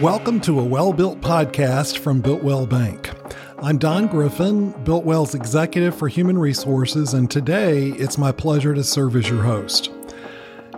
Welcome to a well built podcast from Builtwell Bank. I'm Don Griffin, Builtwell's executive for human resources, and today it's my pleasure to serve as your host.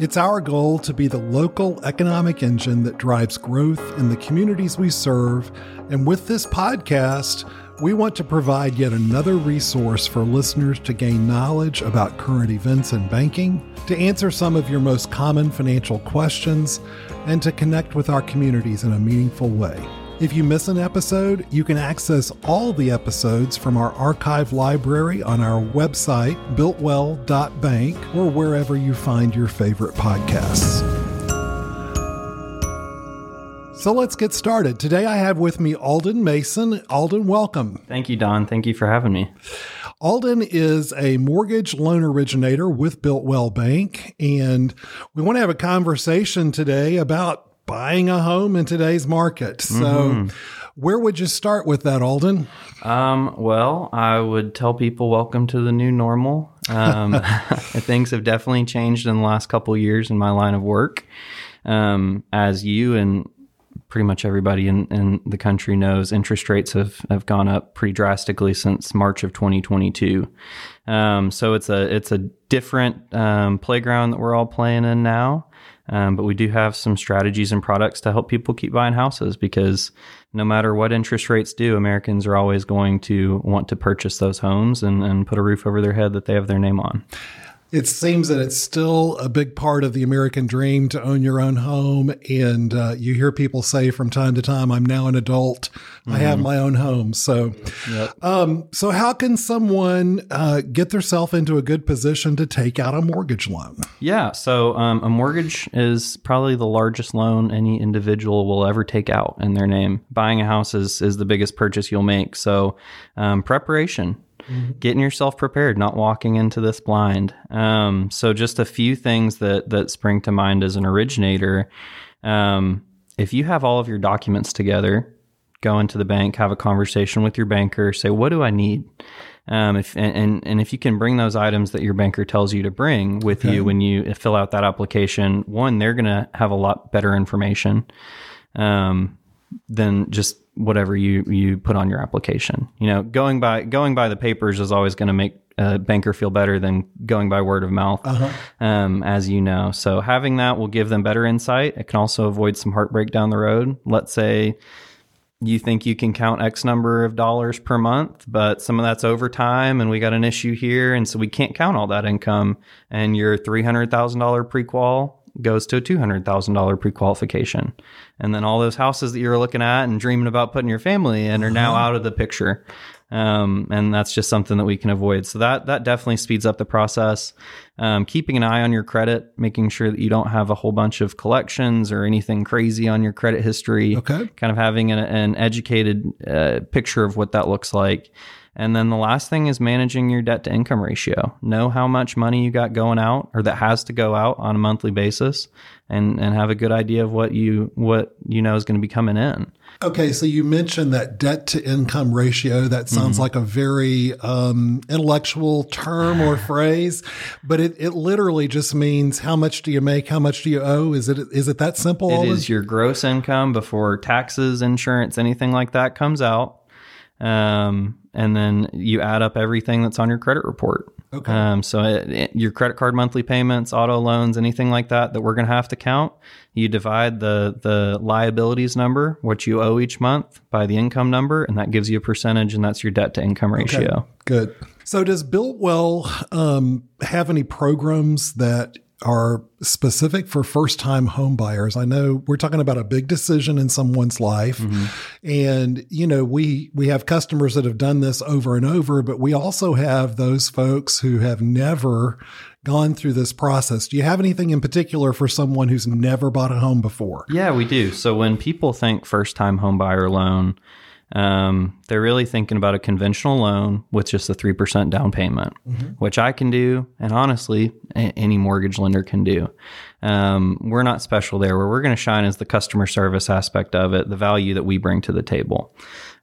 It's our goal to be the local economic engine that drives growth in the communities we serve. And with this podcast, we want to provide yet another resource for listeners to gain knowledge about current events in banking, to answer some of your most common financial questions, and to connect with our communities in a meaningful way. If you miss an episode, you can access all the episodes from our archive library on our website, builtwell.bank, or wherever you find your favorite podcasts. So let's get started. Today I have with me Alden Mason. Alden, welcome. Thank you, Don. Thank you for having me. Alden is a mortgage loan originator with Builtwell Bank, and we want to have a conversation today about buying a home in today's market. So, mm-hmm. where would you start with that, Alden? Um, well, I would tell people welcome to the new normal. Um, things have definitely changed in the last couple years in my line of work. Um, as you and pretty much everybody in, in the country knows, interest rates have, have gone up pretty drastically since March of 2022. Um, so it's a it's a different um, playground that we're all playing in now. Um, but we do have some strategies and products to help people keep buying houses because no matter what interest rates do, Americans are always going to want to purchase those homes and, and put a roof over their head that they have their name on it seems that it's still a big part of the American dream to own your own home. And uh, you hear people say from time to time, "I'm now an adult. Mm-hmm. I have mm-hmm. my own home." So, yep. um, so how can someone uh, get themselves into a good position to take out a mortgage loan? Yeah, so um, a mortgage is probably the largest loan any individual will ever take out in their name. Buying a house is is the biggest purchase you'll make. So, um, preparation mm-hmm. getting yourself prepared, not walking into this blind. Um, so just a few things that that spring to mind as an originator. Um, if you have all of your documents together, go into the bank, have a conversation with your banker, say, "What do I need?" Um, if and, and if you can bring those items that your banker tells you to bring with okay. you when you fill out that application, one, they're going to have a lot better information um, than just whatever you you put on your application. You know, going by going by the papers is always going to make a banker feel better than going by word of mouth, uh-huh. um, as you know. So having that will give them better insight. It can also avoid some heartbreak down the road. Let's say you think you can count X number of dollars per month, but some of that's overtime and we got an issue here. And so we can't count all that income. And your $300,000 prequal goes to a $200,000 pre-qualification. And then all those houses that you're looking at and dreaming about putting your family in are now uh-huh. out of the picture. Um, and that's just something that we can avoid. So that that definitely speeds up the process. Um, keeping an eye on your credit, making sure that you don't have a whole bunch of collections or anything crazy on your credit history. Okay. Kind of having an, an educated uh, picture of what that looks like. And then the last thing is managing your debt to income ratio. Know how much money you got going out or that has to go out on a monthly basis and, and have a good idea of what you what you know is going to be coming in. Okay, so you mentioned that debt to income ratio. That sounds mm-hmm. like a very um, intellectual term or phrase, but it, it literally just means how much do you make, how much do you owe? Is it is it that simple? It is your gross income before taxes, insurance, anything like that comes out. Um, and then you add up everything that's on your credit report. Okay. Um, so it, it, your credit card monthly payments, auto loans, anything like that that we're going to have to count, you divide the the liabilities number, what you owe each month, by the income number, and that gives you a percentage, and that's your debt to income ratio. Okay. Good. So does Builtwell um, have any programs that are specific for first time home buyers. I know we're talking about a big decision in someone's life. Mm-hmm. And, you know, we, we have customers that have done this over and over, but we also have those folks who have never gone through this process. Do you have anything in particular for someone who's never bought a home before? Yeah, we do. So when people think first time home buyer loan, um, they're really thinking about a conventional loan with just a 3% down payment, mm-hmm. which I can do. And honestly, a- any mortgage lender can do. Um, we're not special there. Where we're going to shine is the customer service aspect of it, the value that we bring to the table.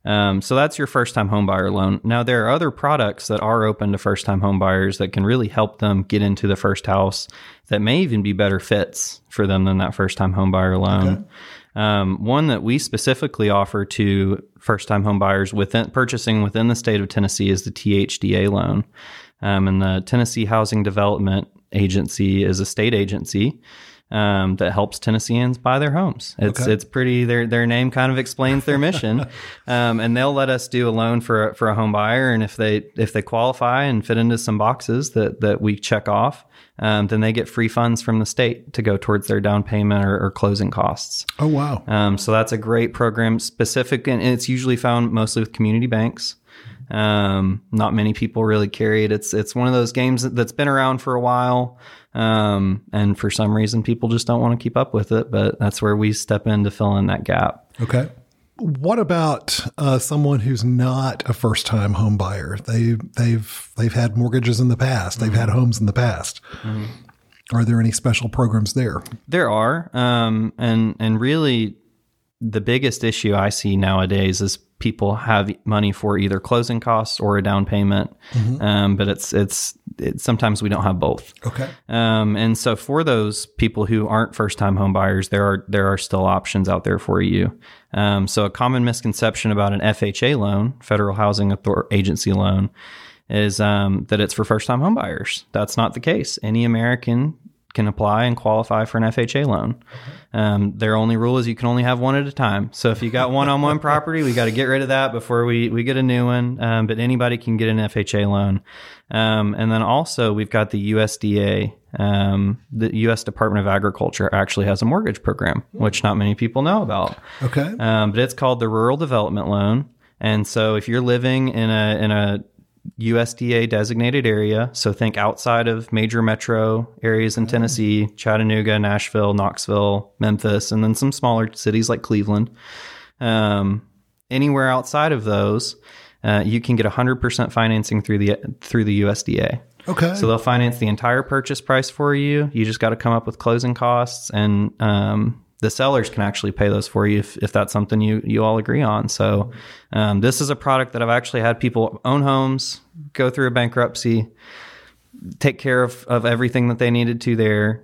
Um, so that's your first time homebuyer loan. Now, there are other products that are open to first time homebuyers that can really help them get into the first house that may even be better fits for them than that first time homebuyer loan. Okay. Um, one that we specifically offer to first time home buyers within purchasing within the state of Tennessee is the THDA loan. Um, and the Tennessee Housing Development Agency is a state agency um, that helps Tennesseans buy their homes. It's Okay. it's pretty. Their their name kind of explains their mission, um, and they'll let us do a loan for a- for a home buyer. And if they if they qualify and fit into some boxes that that we check off, um, then they get free funds from the state to go towards their down payment or, or closing costs. Oh, wow. Um, so that's a great program, specific, and it's usually found mostly with community banks. Um, not many people really carry it. It's it's one of those games that- that's been around for a while, um, and for some reason, people just don't want to keep up with it. But that's where we step in to fill in that gap. Okay. What about uh, someone who's not a first-time home buyer? They they've they've had mortgages in the past. They've had homes in the past. Are there any special programs there? There are, um, and and really, the biggest issue I see nowadays is people have money for either closing costs or a down payment, um, but it's it's it's sometimes we don't have both. Okay. Um, and so for those people who aren't first time home buyers, there are there are still options out there for you. Um, so a common misconception about an FHA loan, Federal Housing Author- Agency loan, is um, that it's for first time home buyers. That's not the case. Any American can apply and qualify for an FHA loan. Um, their only rule is you can only have one at a time. So if you got one on one property, we got to get rid of that before we, we get a new one. Um, but anybody can get an FHA loan. Um, and then also we've got the USDA. Um, the U.S. Department of Agriculture actually has a mortgage program, which not many people know about. Okay. Um, but it's called the Rural Development Loan. And so if you're living in a in a USDA designated area, so think outside of major metro areas in Tennessee, Chattanooga, Nashville, Knoxville, Memphis, and then some smaller cities like Cleveland. Um, anywhere outside of those, uh, you can get 100% financing through the through the USDA. Okay. So they'll finance the entire purchase price for you. You just got to come up with closing costs, and um, the sellers can actually pay those for you if, if that's something you you all agree on. So um, this is a product that I've actually had people own homes, go through a bankruptcy, take care of, of everything that they needed to there,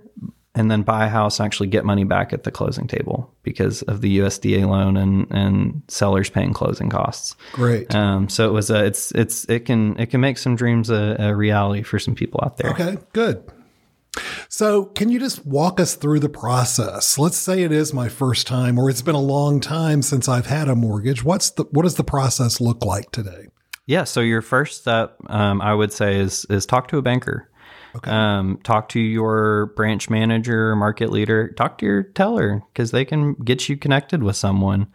and then buy a house and actually get money back at the closing table because of the USDA loan and and sellers paying closing costs. Great. Um, so it was a, it's it's it can it can make some dreams a, a reality for some people out there. Okay, good. So, can you just walk us through the process? Let's say it is my first time or it's been a long time since I've had a mortgage. What's the what does the process look like today? Yeah. So your first step, um, I would say, is is talk to a banker. Okay. Um, talk to your branch manager, market leader. Talk to your teller because they can get you connected with someone.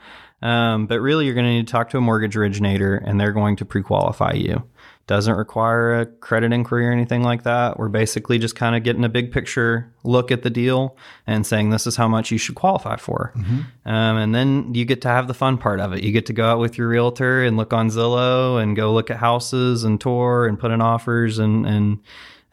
Um, but really, you're going to need to talk to a mortgage originator, and they're going to pre-qualify you. Doesn't require a credit inquiry or anything like that. We're basically just kind of getting a big picture look at the deal and saying this is how much you should qualify for. Um, and then you get to have the fun part of it. You get to go out with your realtor and look on Zillow and go look at houses and tour and put in offers and and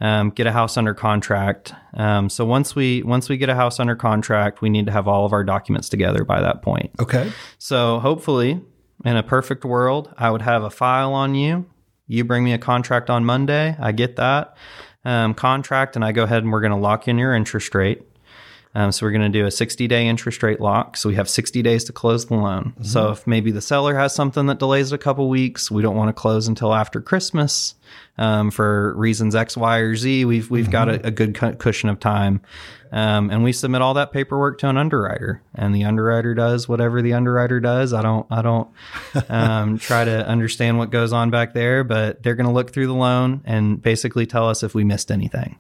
um, get a house under contract. Um, so once we once we get a house under contract, we need to have all of our documents together by that point. Okay. So hopefully, in a perfect world, I would have a file on you. You bring me a contract on Monday. I get that um, contract, and I go ahead and we're going to lock in your interest rate. Um, so we're going to do a 60 day interest rate lock. So we have 60 days to close the loan. So if maybe the seller has something that delays it a couple weeks, we don't want to close until after Christmas um, for reasons X, Y, or Z. We've we've got a, a good cu- cushion of time, um, and we submit all that paperwork to an underwriter, and the underwriter does whatever the underwriter does. I don't I don't um, try to understand what goes on back there, but they're going to look through the loan and basically tell us if we missed anything.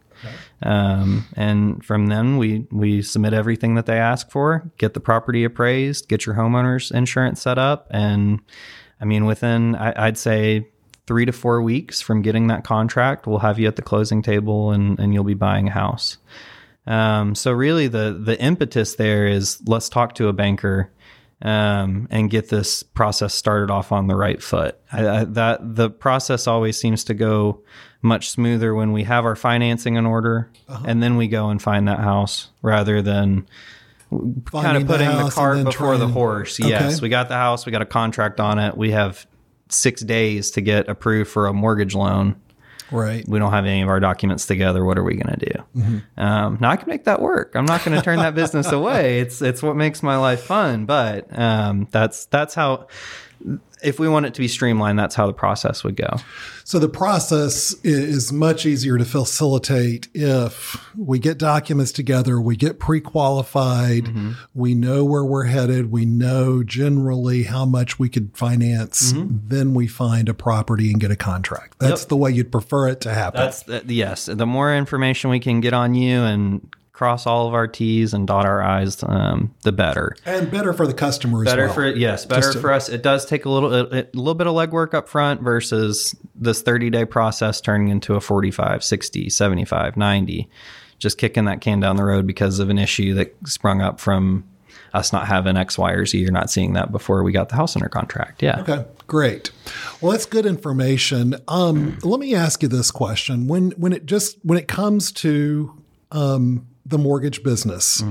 Um, and from then we we submit everything that they ask for, get the property appraised, get your homeowner's insurance set up, and I mean within I, I'd say three to four weeks from getting that contract, we'll have you at the closing table and and you'll be buying a house. Um, so really the the impetus there is let's talk to a banker um, and get this process started off on the right foot. I, I, that the process always seems to go much smoother when we have our financing in order, and then we go and find that house rather than kind of putting the, and cart before the horse. Okay. Yes, we got the house, we got a contract on it, we have six days to get approved for a mortgage loan. Right. We don't have any of our documents together. What are we going to do? Mm-hmm. Um, now I can make that work. I'm not going to turn that business away. It's it's what makes my life fun. But um, that's that's how. If we want it to be streamlined, that's how the process would go. So the process is much easier to facilitate if we get documents together, we get pre-qualified, Mm-hmm. we know where we're headed, we know generally how much we could finance, then we find a property and get a contract. That's Mm-hmm. Yep. the way you'd prefer it to happen. That's uh, yes. The more information we can get on you and cross all of our T's and dot our I's, um, the better. and better for the customer as better well. for yes better Just to- for us it does take a little a, a little bit of legwork up front versus this 30 day process turning into a 45 60 75 90 just kicking that can down the road because of an issue that sprung up from us not having x y or z you're not seeing that before we got the house under contract yeah Okay, great. Well, that's good information. Um, let me ask you this question: when when it just when it comes to um, the mortgage business,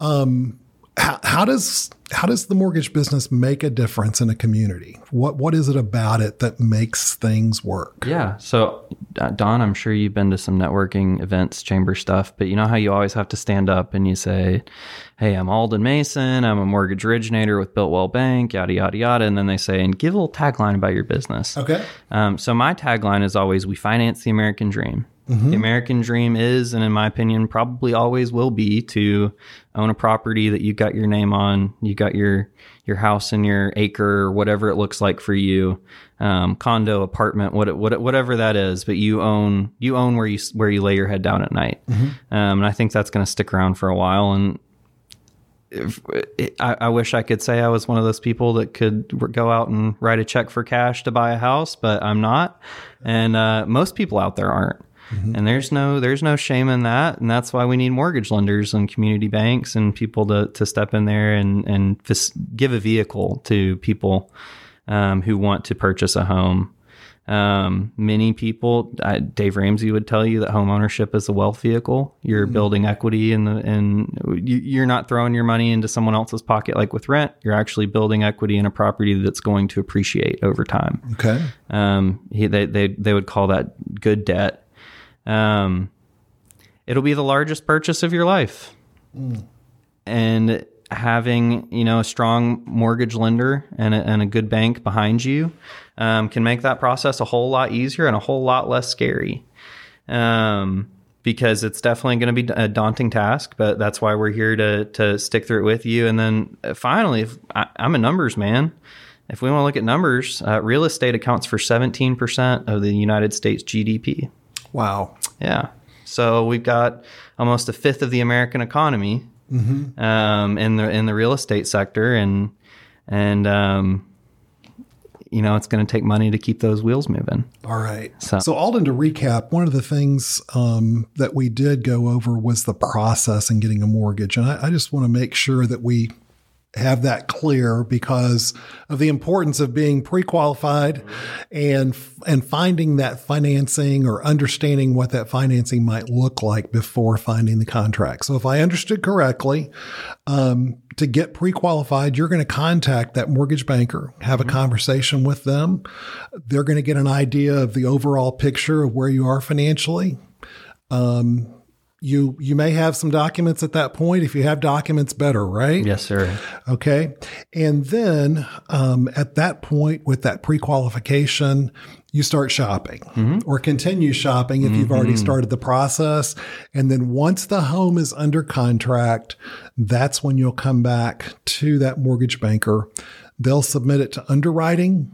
um, how, how does how does the mortgage business make a difference in a community? What what is it about it that makes things work? Yeah. So, uh, Don, I'm sure you've been to some networking events, chamber stuff, but you know how you always have to stand up and you say, Hey, I'm Alden Mason. I'm a mortgage originator with Builtwell Bank, yada, yada, yada. And then they say, and give a little tagline about your business. Okay. Um, so, my tagline is always, We finance the American dream. The American dream is, and in my opinion, probably always will be to own a property that you got your name on, you got your your house and your acre, or whatever it looks like for you, um, condo, apartment, what, what, whatever that is. But you own you own where you where you lay your head down at night, um, and I think that's going to stick around for a while. And if, I, I wish I could say I was one of those people that could go out and write a check for cash to buy a house, but I'm not, and uh, most people out there aren't. And there's no there's no shame in that, and that's why we need mortgage lenders and community banks and people to, to step in there and and give a vehicle to people um, who want to purchase a home. Um, many people, I, Dave Ramsey would tell you that home ownership is a wealth vehicle. You're building equity, in the, and you, you're not throwing your money into someone else's pocket like with rent. You're actually building equity in a property that's going to appreciate over time. Okay. Um, he, they, they, they would call that good debt. Um, it'll be the largest purchase of your life. And having, you know, a strong mortgage lender and a, and a good bank behind you um, can make that process a whole lot easier and a whole lot less scary. Um, because it's definitely going to be a daunting task, but that's why we're here to to stick through it with you. And then uh, finally, I, I'm a numbers man. If we want to look at numbers, uh, real estate accounts for 17% of the United States GDP. Wow. Yeah. So we've got almost a fifth of the American economy um, in the in the real estate sector, and and um, you know it's going to take money to keep those wheels moving. All right. So- So, Alden, to recap, one of the things um, that we did go over was the process and getting a mortgage. And I, I just want to make sure that we have that clear because of the importance of being pre-qualified and and finding that financing or understanding what that financing might look like before finding the contract. So if I understood correctly, um, to get pre-qualified, you're going to contact that mortgage banker, have a conversation with them. They're going to get an idea of the overall picture of where you are financially. Um, you you may have some documents at that point. If you have documents, better, right? Yes, sir. Okay. And then um, at that point, with that pre qualification, you start shopping or continue shopping if you've already started the process. And then once the home is under contract, that's when you'll come back to that mortgage banker. They'll submit it to underwriting.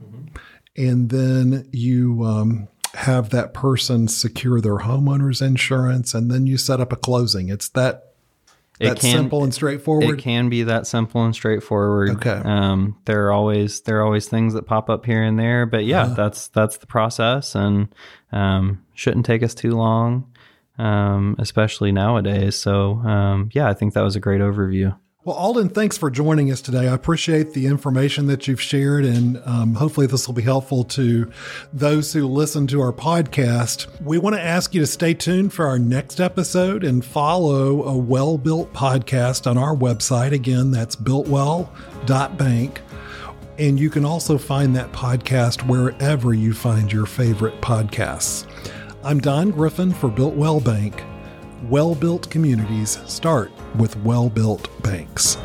And then you um, have that person secure their homeowner's insurance. And then you set up a closing. It's that. It That's can- simple and straightforward. It can be that simple and straightforward. Okay. Um, there are always there are always things that pop up here and there, but yeah, Uh-huh. that's that's the process, and um, shouldn't take us too long, um, especially nowadays. So um, yeah, I think that was a great overview. Well, Alden, thanks for joining us today. I appreciate the information that you've shared, and um, hopefully, this will be helpful to those who listen to our podcast. We want to ask you to stay tuned for our next episode and follow a well built podcast on our website. Again, that's builtwell.bank. And you can also find that podcast wherever you find your favorite podcasts. I'm Don Griffin for Builtwell Bank. Well built communities start with well built banks.